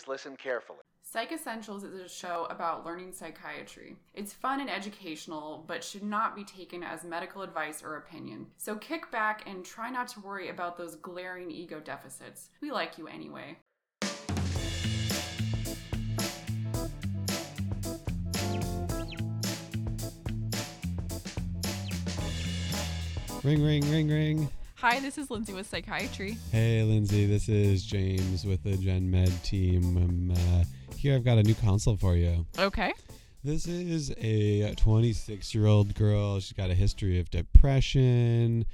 Please listen carefully. Psych Essentials is a show about learning psychiatry. It's fun and educational, but should not be taken as medical advice or opinion. So kick back and try not to worry about those glaring ego deficits. We like you anyway. Ring, ring, ring, ring. Hi, this is Lindsay with Psychiatry. Hey, Lindsay, this is James with the Gen Med team. Uh, here I've got a new consult for you. Okay. This is a 26 year old girl. She's got a history of depression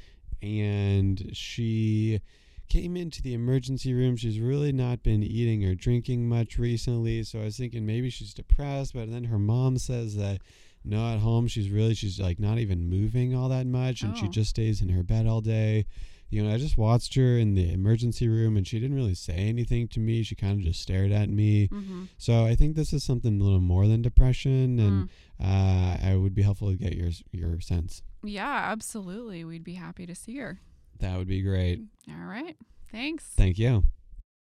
and she came into the emergency room. She's really not been eating or drinking much recently. So I was thinking maybe she's depressed, but then her mom says that no, at home she's really she's like not even moving all that much, and she Oh. just stays in her bed all day. You know, I just watched her in the emergency room, and she didn't really say anything to me. She kind of just stared at me. Mm-hmm. So I think this is something a little more than depression, and uh, I would be helpful to get your your sense. Yeah, absolutely. We'd be happy to see her. That would be great. All right. Thanks. Thank you.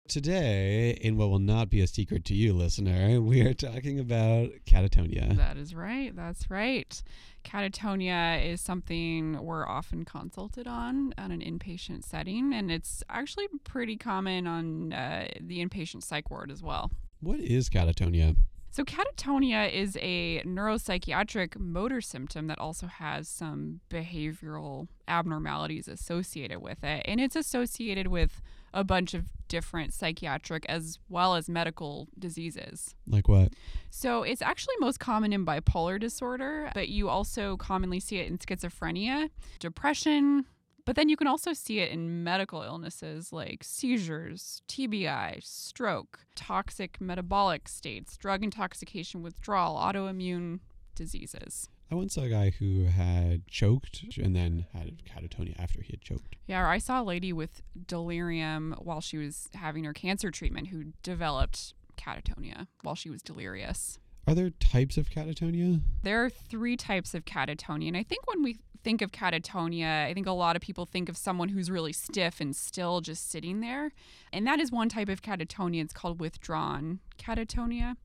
Today, in what will not be a secret to you, listener, we are talking about catatonia. That is right. That's right. Catatonia is something we're often consulted on on an inpatient setting, and it's actually pretty common on uh, the inpatient psych ward as well. What is catatonia? So, catatonia is a neuropsychiatric motor symptom that also has some behavioral abnormalities associated with it. And it's associated with a bunch of different psychiatric as well as medical diseases. Like what? So it's actually most common in bipolar disorder, but you also commonly see it in schizophrenia, depression, but then you can also see it in medical illnesses like seizures, TBI, stroke, toxic metabolic states, drug intoxication withdrawal, autoimmune diseases. I once saw a guy who had choked and then had catatonia after he had choked. Yeah, or I saw a lady with delirium while she was having her cancer treatment who developed catatonia while she was delirious. Are there types of catatonia? There are three types of catatonia. And I think when we think of catatonia, I think a lot of people think of someone who's really stiff and still just sitting there. And that is one type of catatonia. It's called withdrawn catatonia.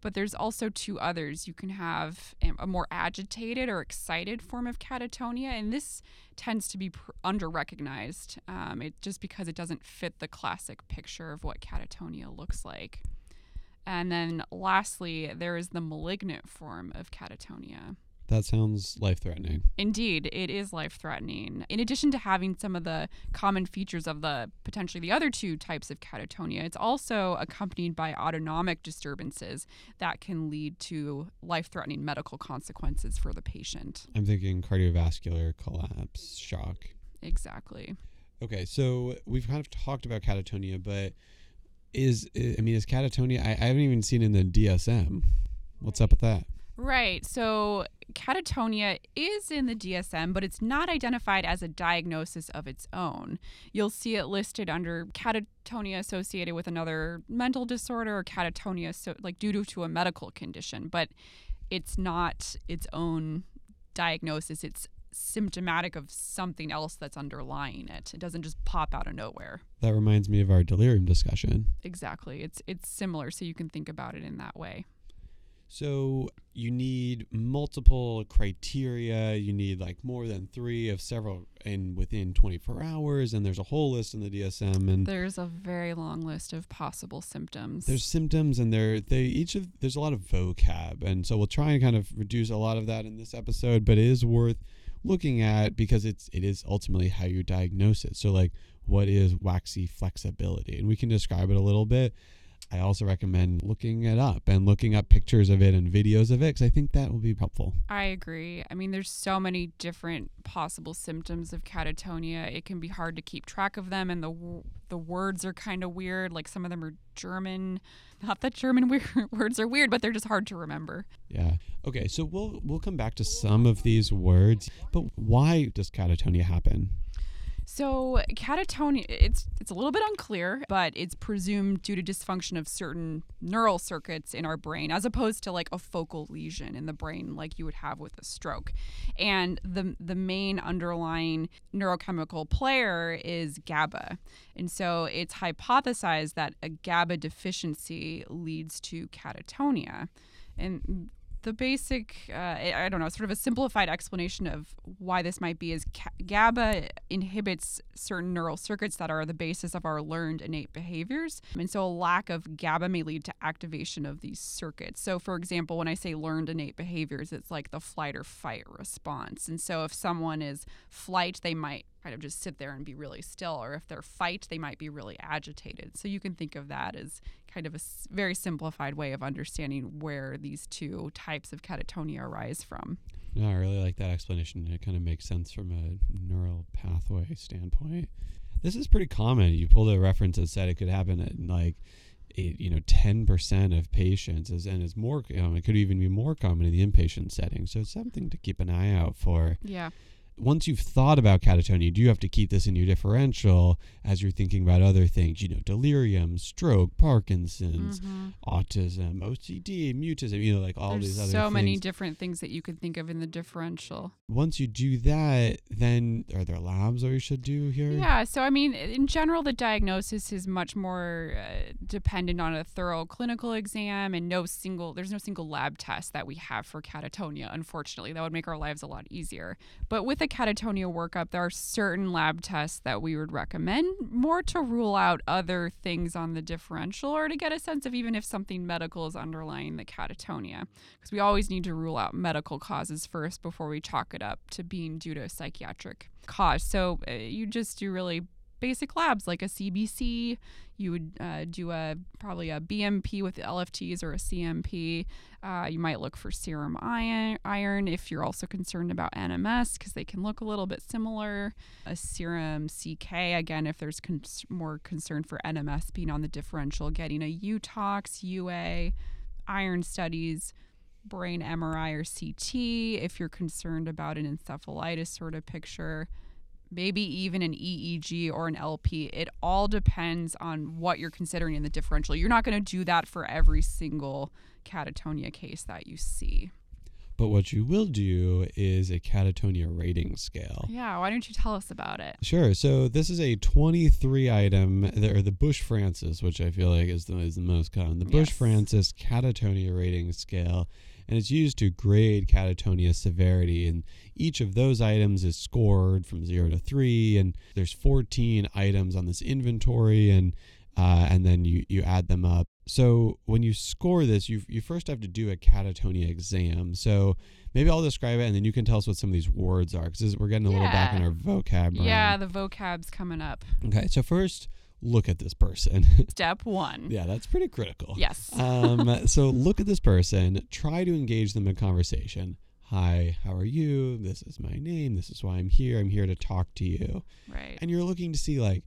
But there's also two others. You can have um, a more agitated or excited form of catatonia, and this tends to be pr- under recognized um, just because it doesn't fit the classic picture of what catatonia looks like. And then lastly, there is the malignant form of catatonia. That sounds life threatening. Indeed, it is life threatening. In addition to having some of the common features of the potentially the other two types of catatonia, it's also accompanied by autonomic disturbances that can lead to life threatening medical consequences for the patient. I'm thinking cardiovascular collapse, shock. Exactly. Okay, so we've kind of talked about catatonia, but is I mean, is catatonia? I, I haven't even seen in the DSM. What's up with that? Right. So catatonia is in the DSM, but it's not identified as a diagnosis of its own. You'll see it listed under catatonia associated with another mental disorder or catatonia so like due to, a medical condition, but it's not its own diagnosis. It's symptomatic of something else that's underlying it. It doesn't just pop out of nowhere. That reminds me of our delirium discussion. Exactly. It's it's similar so you can think about it in that way. So you need multiple criteria. You need like more than three of several, and within 24 hours. And there's a whole list in the DSM. And There's a very long list of possible symptoms. there's symptoms, and there they each of there's a lot of vocab, and so we'll try and kind of reduce a lot of that in this episode. But it is worth looking at because it's it is ultimately how you diagnose it. So like, what is waxy flexibility, and we can describe it a little bit. I also recommend looking it up and looking up pictures of it and videos of it because I think that will be helpful. I agree. I mean, there's so many different possible symptoms of catatonia. It can be hard to keep track of them, and the the words are kind of weird. Like some of them are German. Not that German weird words are weird, but they're just hard to remember. Yeah. Okay. So we'll we'll come back to some of these words, but why does catatonia happen? So catatonia, it's it's a little bit unclear, but it's presumed due to dysfunction of certain neural circuits in our brain, as opposed to like a focal lesion in the brain, like you would have with a stroke. And the the main underlying neurochemical player is GABA, and so it's hypothesized that a GABA deficiency leads to catatonia, and the basic, uh, I don't know, sort of a simplified explanation of why this might be is GABA inhibits certain neural circuits that are the basis of our learned innate behaviors. And so a lack of GABA may lead to activation of these circuits. So, for example, when I say learned innate behaviors, it's like the flight or fight response. And so if someone is flight, they might kind of just sit there and be really still. Or if they're fight, they might be really agitated. So you can think of that as kind of a very simplified way of understanding where these two types of catatonia arise from. No, I really like that explanation. It kind of makes sense from a neural pathway standpoint. This is pretty common. You pulled a reference that said it could happen in like, it, you know, ten percent of patients, is, and it's more. Know, it could even be more common in the inpatient setting. So it's something to keep an eye out for. Yeah once you've thought about catatonia, do you have to keep this in your differential as you're thinking about other things? You know, delirium, stroke, Parkinson's, mm-hmm. autism, OCD, mutism. You know, like all There's these other. Things. So things. many different things that you could think of in the differential. Once you do that, then are there labs that you should do here? Yeah. So I mean, in general, the diagnosis is much more uh, dependent on a thorough clinical exam, and no single. There's no single lab test that we have for catatonia. Unfortunately, that would make our lives a lot easier. But with the catatonia workup, there are certain lab tests that we would recommend more to rule out other things on the differential or to get a sense of even if something medical is underlying the catatonia. Because we always need to rule out medical causes first before we chalk it up to being due to a psychiatric cause. So uh, you just do really basic labs like a CBC. You would uh, do a probably a BMP with LFTs or a CMP. Uh, you might look for serum iron, iron if you're also concerned about NMS because they can look a little bit similar. A serum CK again if there's more concern for NMS being on the differential. Getting a UTOX, UA, iron studies brain MRI or CT if you're concerned about an encephalitis sort of picture maybe even an EEG or an LP. It all depends on what you're considering in the differential. You're not going to do that for every single catatonia case that you see. But what you will do is a catatonia rating scale. Yeah, why don't you tell us about it? Sure. So this is a 23 item, or the Bush Francis, which I feel like is the, is the most common. The Bush yes. Francis catatonia rating scale and it's used to grade catatonia severity. And each of those items is scored from zero to three, and there's 14 items on this inventory, and uh, and then you you add them up. So when you score this, you you first have to do a catatonia exam. So maybe I'll describe it, and then you can tell us what some of these words are, because we're getting a yeah. little back in our vocab. Yeah, the vocab's coming up. Okay, so first look at this person. Step one. yeah, that's pretty critical. Yes. um, so look at this person, try to engage them in conversation. Hi, how are you? This is my name. This is why I'm here. I'm here to talk to you. Right. And you're looking to see like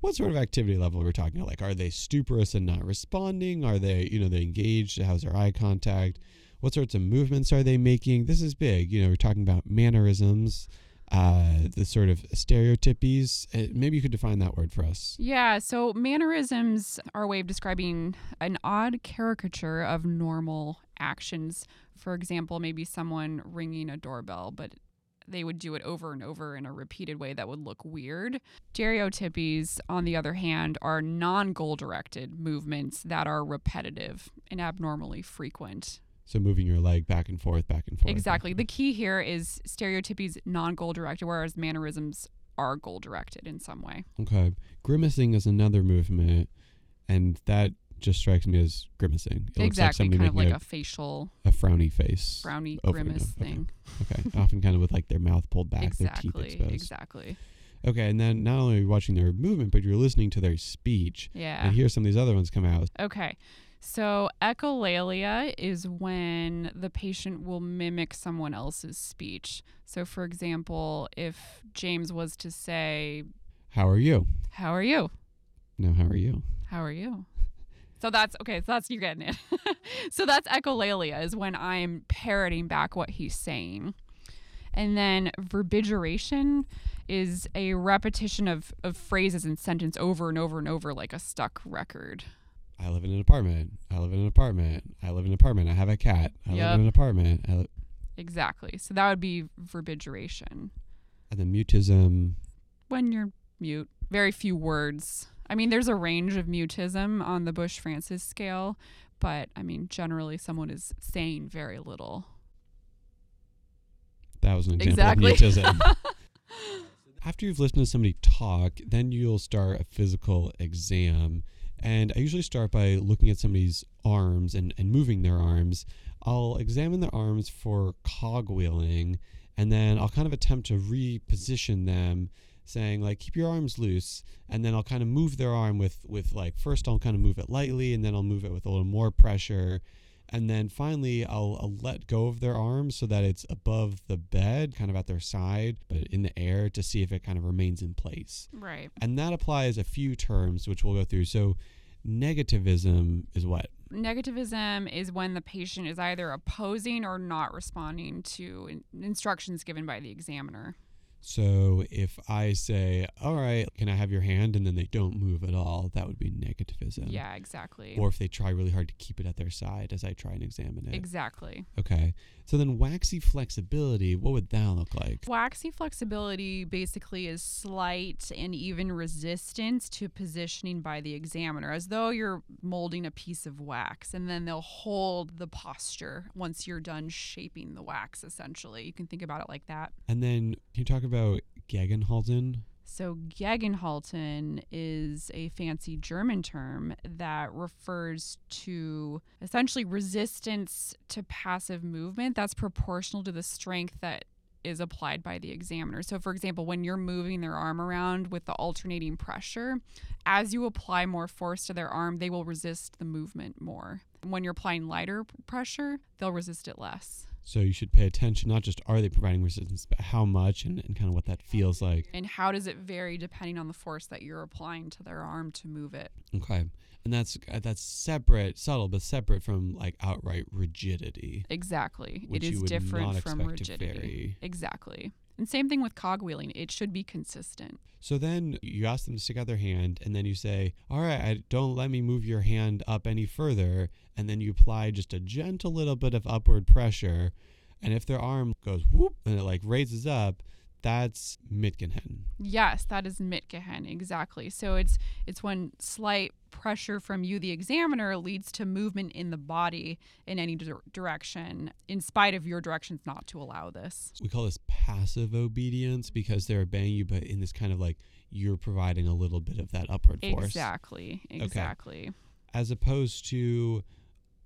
what sort of activity level we're talking about. Like, are they stuporous and not responding? Are they, you know, they engaged? How's their eye contact? What sorts of movements are they making? This is big. You know, we're talking about mannerisms uh, the sort of stereotypies. Uh, maybe you could define that word for us. Yeah, so mannerisms are a way of describing an odd caricature of normal actions. For example, maybe someone ringing a doorbell, but they would do it over and over in a repeated way that would look weird. Stereotypies, on the other hand, are non goal directed movements that are repetitive and abnormally frequent. So moving your leg back and forth, back and forth. Exactly. The key here is stereotypies non-goal directed, whereas mannerisms are goal directed in some way. Okay. Grimacing is another movement, and that just strikes me as grimacing. It exactly, like kind of like a, a, facial, a frowny face, frowny oh, grimace thing. Okay. okay. often kind of with like their mouth pulled back, exactly, their teeth exposed. Exactly. Okay, and then not only are you watching their movement, but you're listening to their speech. Yeah. And here's some of these other ones come out. Okay. So, echolalia is when the patient will mimic someone else's speech. So, for example, if James was to say, How are you? How are you? No, how are you? How are you? So that's okay. So that's you're getting it. so that's echolalia is when I'm parroting back what he's saying. And then verbigeration is a repetition of, of phrases and sentence over and over and over like a stuck record. I live in an apartment. I live in an apartment. I live in an apartment. I have a cat. I live in an apartment. Li- Exactly. So that would be verbigeration. and then mutism. When you're mute, very few words. I mean, there's a range of mutism on the Bush Francis scale, but I mean, generally, someone is saying very little. That was an example Exactly. of mutism. After you've listened to somebody talk, then you'll start a physical exam. And I usually start by looking at somebody's arms and, and moving their arms. I'll examine their arms for cogwheeling, and then I'll kind of attempt to reposition them, saying like keep your arms loose, and then I'll kind of move their arm with with like first I'll kind of move it lightly, and then I'll move it with a little more pressure, and then finally I'll, I'll let go of their arms so that it's above the bed, kind of at their side, but in the air to see if it kind of remains in place. Right. And that applies a few terms which we'll go through. So negativism is what? Negativism is when the patient is either opposing or not responding to in- instructions given by the examiner. So if I say, "All right, can I have your hand?" and then they don't move at all, that would be negativism. Yeah, exactly. Or if they try really hard to keep it at their side as I try and examine it. exactly. Okay. So then waxy flexibility, what would that look like? Waxy flexibility basically is slight and even resistance to positioning by the examiner, as though you're molding a piece of wax, and then they'll hold the posture once you're done shaping the wax, essentially. You can think about it like that. And then can you talk about Gegenhalten? So, Gegenhalten is a fancy German term that refers to essentially resistance to passive movement that's proportional to the strength that is applied by the examiner. So, for example, when you're moving their arm around with the alternating pressure, as you apply more force to their arm, they will resist the movement more. When you're applying lighter pressure, they'll resist it less. So you should pay attention, not just are they providing resistance, but how much and, and kind of what that feels like. And how does it vary depending on the force that you're applying to their arm to move it? Okay. And that's uh, that's separate, subtle, but separate from like outright rigidity. Exactly. It is different from rigidity. Exactly. And same thing with cogwheeling. It should be consistent. So then you ask them to stick out their hand, and then you say, "All right, don't let me move your hand up any further." And then you apply just a gentle little bit of upward pressure, and if their arm goes whoop and it like raises up, that's Mitgehen. Yes, that is mitgehen exactly. So it's it's when slight pressure from you the examiner leads to movement in the body in any dir- direction in spite of your directions not to allow this. We call this passive obedience because they're obeying you, but in this kind of like you're providing a little bit of that upward force, Exactly. Exactly. as opposed to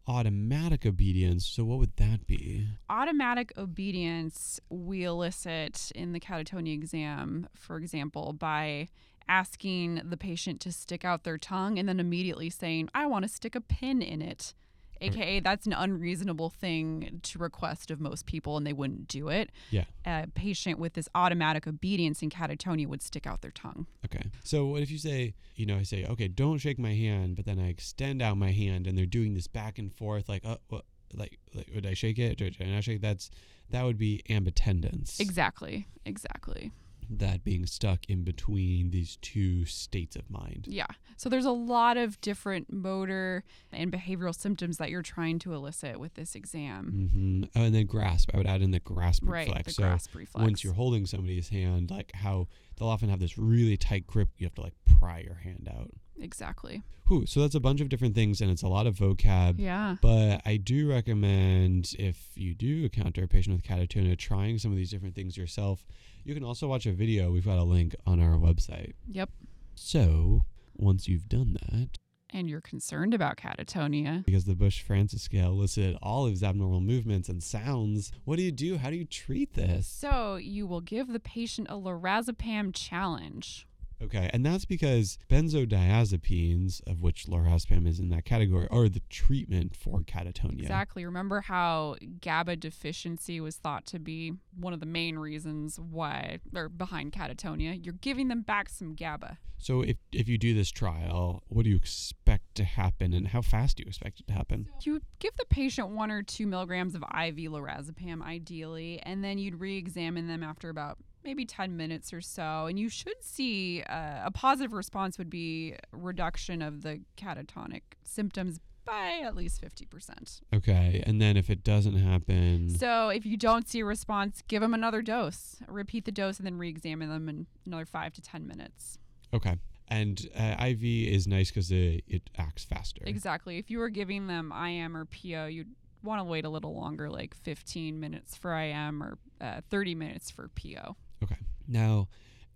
automatic obedience. So what would that be? automatic obedience we elicit in the catatonia exam, for example, by asking the patient to stick out their tongue and then immediately saying, I want to stick a pin in it. AKA, that's an unreasonable thing to request of most people, and they wouldn't do it. Yeah. A patient with this automatic obedience in catatonia would stick out their tongue. Okay. So what if you say, you know, I say, okay, don't shake my hand, but then I extend out my hand and they're doing this back and forth, like, uh, what, like, like, would I shake it? Should I not shake? That's that would be ambitendance. Exactly. Exactly. That being stuck in between these two states of mind. Yeah. So there's a lot of different motor and behavioral symptoms that you're trying to elicit with this exam. hmm Oh, and then grasp. I would add in the grasp Right. reflex. The so grasp reflex. once you're holding somebody's hand, like how they'll often have this really tight grip, you have to like pry your hand out. Exactly. Whew, so that's a bunch of different things, and it's a lot of vocab. Yeah. But I do recommend if you do encounter a patient with catatonia, trying some of these different things yourself. You can also watch a video. We've got a link on our website. Yep. So once you've done that, And you're concerned about catatonia. because the Bush Francis scale listed all of his abnormal movements and sounds, what do you do? How do you treat this? So you will give the patient a lorazepam challenge. Okay, and that's because benzodiazepines, of which lorazepam is in that category, are the treatment for catatonia. Exactly. Remember how GABA deficiency was thought to be one of the main reasons why or behind catatonia? You're giving them back some GABA. So if if you do this trial, what do you expect to happen, and how fast do you expect it to happen? You give the patient one or two milligrams of IV lorazepam, ideally, and then you'd re examine them after about maybe 10 minutes or so. And you should see uh, a positive response would be reduction of the catatonic symptoms by at least 50%. Okay. And then if it doesn't happen, So if you don't see a response, give them another dose. Repeat the dose and then re examine them in another five to 10 minutes. okay. And uh, IV is nice because it, it acts faster. Exactly. If you were giving them IM or PO, you'd want to wait a little longer, like 15 minutes for IM or uh, 30 minutes for PO. Okay. Now,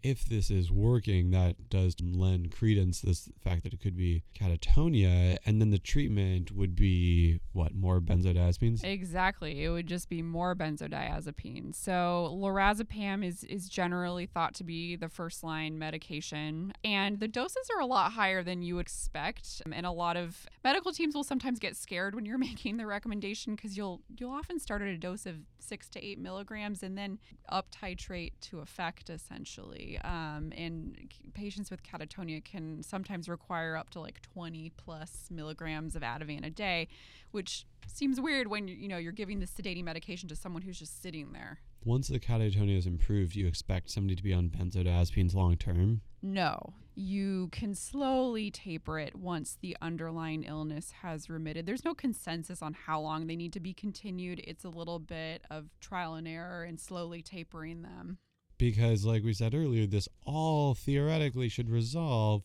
if this is working, that does lend credence this fact that it could be catatonia, and then the treatment would be what more benzodiazepines. Exactly. It would just be more benzodiazepines. So lorazepam is is generally thought to be the first line medication, and the doses are a lot higher than you would expect. And a lot of medical teams will sometimes get scared when you're making the recommendation because you'll you'll often start at a dose of six to eight milligrams and then up titrate to effect essentially. Um, and c- patients with catatonia can sometimes require up to like 20 plus milligrams of Ativan a day, which seems weird when you know you're giving this sedating medication to someone who's just sitting there. Once the catatonia is improved, you expect somebody to be on benzodiazepines long term. No, you can slowly taper it once the underlying illness has remitted. There's no consensus on how long they need to be continued. It's a little bit of trial and error and slowly tapering them. Because, like we said earlier, this all theoretically should resolve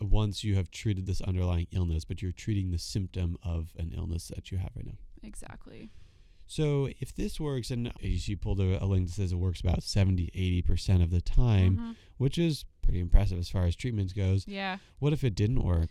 once you have treated this underlying illness, but you're treating the symptom of an illness that you have right now. Exactly. So, if this works, and you pulled a, a link that says it works about 70, 80% of the time, Mhm. which is pretty impressive as far as treatments goes, Yeah. what if it didn't work?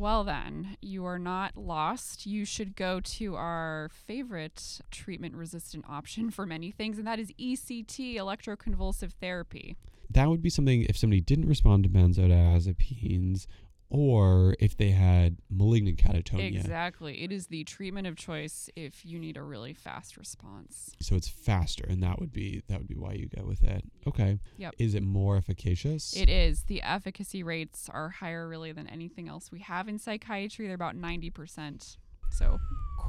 Well, then, you are not lost. You should go to our favorite treatment resistant option for many things, and that is ECT, electroconvulsive therapy. That would be something if somebody didn't respond to benzodiazepines or if they had malignant catatonia. Exactly. It is the treatment of choice if you need a really fast response. So it's faster, and that would be that would be why you go with it. Okay. Yep. Is it more efficacious? It is. The efficacy rates are higher, really, than anything else we have in psychiatry. They're about 90%. So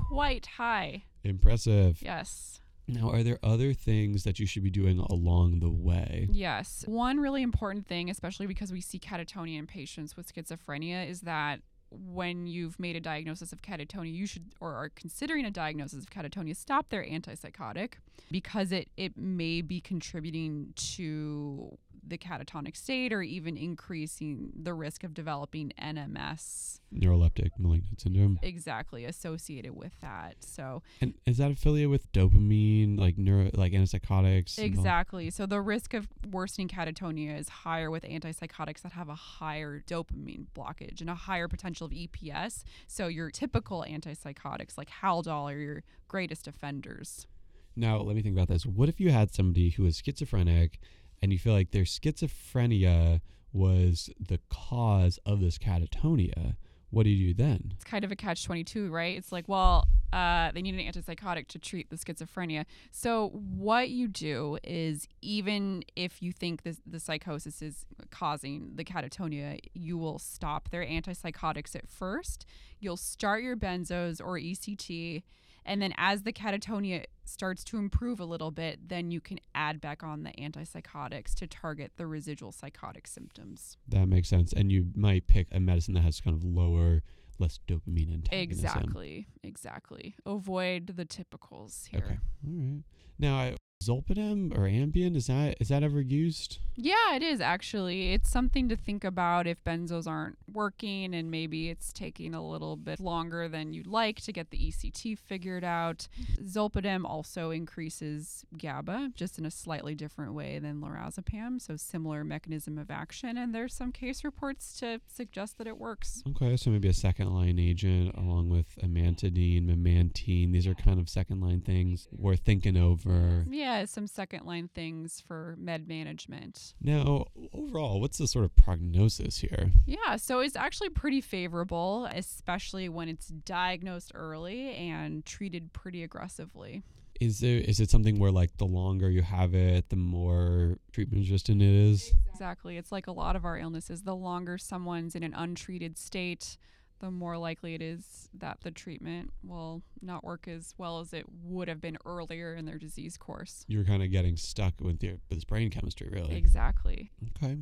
quite high. Impressive. Yes. Now, are there other things that you should be doing along the way? Yes. One really important thing, especially because we see catatonia in patients with schizophrenia, is that when you've made a diagnosis of catatonia, you should, or are considering a diagnosis of catatonia, stop their antipsychotic because it, it may be contributing to the catatonic state or even increasing the risk of developing NMS Neuroleptic malignant syndrome. exactly associated with that. So, And is that affiliated with dopamine, like neuro, like antipsychotics? Exactly. So the risk of worsening catatonia is higher with antipsychotics that have a higher dopamine blockage and a higher potential of EPS. So your typical antipsychotics like Haldol are your greatest offenders. Now, let me think about this. What if you had somebody who is schizophrenic and you feel like their schizophrenia was the cause of this catatonia? What do you do then? It's kind of a catch 22, right? It's like, well, uh, they need an antipsychotic to treat the schizophrenia. So, what you do is, even if you think this, the psychosis is causing the catatonia, you will stop their antipsychotics at first. You'll start your benzos or ECT. And then, as the catatonia starts to improve a little bit, then you can add back on the antipsychotics to target the residual psychotic symptoms. That makes sense. And you might pick a medicine that has kind of lower, less dopamine antagonism. Exactly. Exactly. Avoid the typicals here. Okay. All right. Now, I- Zolpidem or Ambien is that is that ever used? Yeah, it is actually. It's something to think about if benzos aren't working and maybe it's taking a little bit longer than you'd like to get the ECT figured out. Zolpidem also increases GABA, just in a slightly different way than lorazepam, so similar mechanism of action. And there's some case reports to suggest that it works. Okay, so maybe a second line agent along with amantadine, memantine. These are kind of second line things we're thinking over. Yeah, some second line things for med management. Now, overall, what's the sort of prognosis here? Yeah, so it's actually pretty favorable, especially when it's diagnosed early and treated pretty aggressively. Is there is it something where like the longer you have it, the more treatment resistant it is? Exactly. It's like a lot of our illnesses. The longer someone's in an untreated state, the more likely it is that the treatment will not work as well as it would have been earlier in their disease course. You're kind of getting stuck with your with this brain chemistry, really. Exactly. Okay.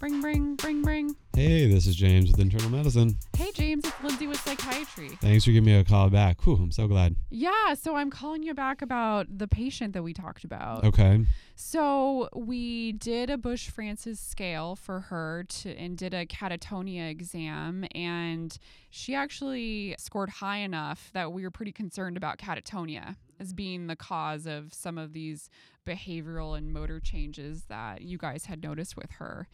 Bring, bring, bring, bring. Hey, this is James with Internal Medicine. Hey, James, it's Lindsay with Psychiatry. Thanks for giving me a call back. Whew, I'm so glad. Yeah, so I'm calling you back about the patient that we talked about. Okay. So we did a Bush Francis scale for her to and did a catatonia exam and she actually scored high enough that we were pretty concerned about catatonia as being the cause of some of these behavioral and motor changes that you guys had noticed with her.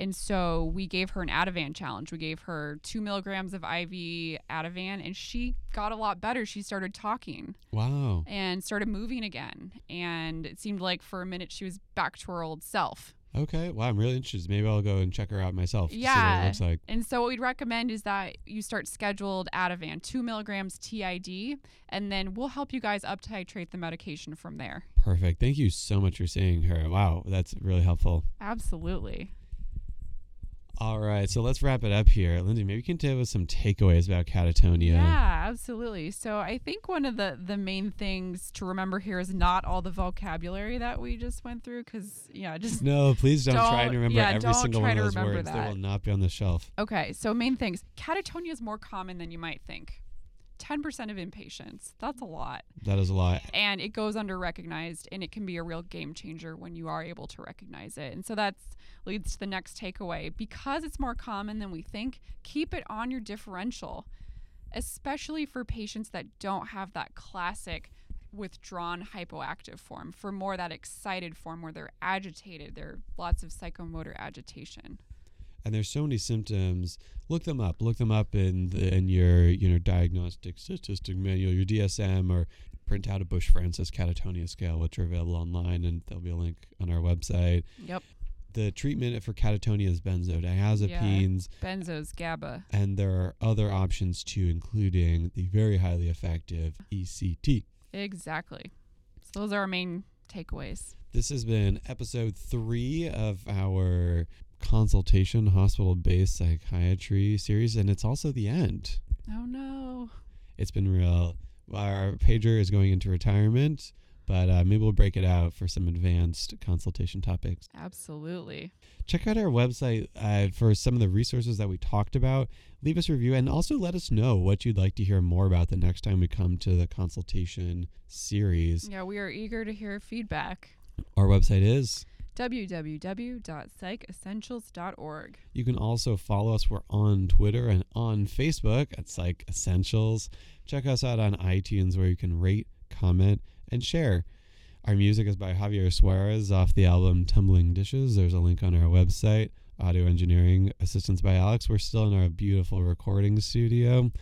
And so we gave her an Ativan challenge. We gave her two milligrams of IV Ativan, and she got a lot better. She started talking Wow. and started moving again. And it seemed like for a minute she was back to her old self. Okay. Wow, I'm really interested. Maybe I'll go and check her out myself. to See what Yeah. it looks like. And so what we'd recommend is that you start scheduled Ativan, two milligrams TID, and then we'll help you guys up titrate the medication from there. Perfect. Thank you so much for seeing her. Wow, that's really helpful. Absolutely. All right, so let's wrap it up here. Lindsay, maybe you can give us some takeaways about catatonia. Yeah, absolutely. So I think one of the the main things to remember here is not all the vocabulary that we just went through because yeah, just No, please don't, try and remember yeah, every single one of those words. They will not be on the shelf. Okay, so main things. Catatonia is more common than you might think. 10% of inpatients. That's a lot. That is a lot. And it goes under recognized and it can be a real game changer when you are able to recognize it. And so that leads to the next takeaway. Because it's more common than we think, keep it on your differential, especially for patients that don't have that classic withdrawn hypoactive form, for more that excited form where they're agitated, there are lots of psychomotor agitation. And there's so many symptoms. Look them up. Look them up in the, in your you know diagnostic statistic manual, your DSM, or print out a Bush Francis catatonia scale, which are available online, and there'll be a link on our website. Yep. The treatment for catatonia is benzodiazepines, Benzos, GABA. and there are other options too, including the very highly effective ECT. Exactly. So those are our main takeaways. This has been episode three of our consultation hospital based psychiatry series, and it's also the end. Oh no. It's been real. Our pager is going into retirement, but uh, maybe we'll break it out for some advanced consultation topics. Absolutely. Check out our website uh, for some of the resources that we talked about. Leave us a review and also let us know what you'd like to hear more about the next time we come to the consultation series. Yeah, we are eager to hear feedback. Our website is www.psychessentials.org. You can also follow us. We're on Twitter and on Facebook at Psych Essentials. Check us out on iTunes where you can rate, comment, and share. Our music is by Javier Suarez off the album Tumbling Dishes. There's a link on our website. Audio engineering assistance by Alex. We're still in our beautiful recording studio.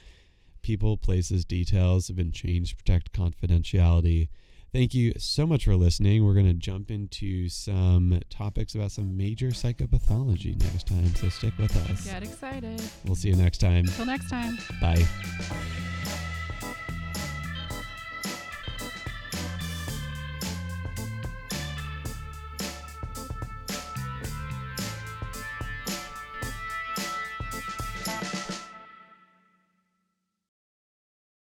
People, places, details have been changed to protect confidentiality. Thank you so much for listening. We're going to jump into some topics about some major psychopathology next time, so stick with us. Get excited. We'll see you next time. Till next time. Bye.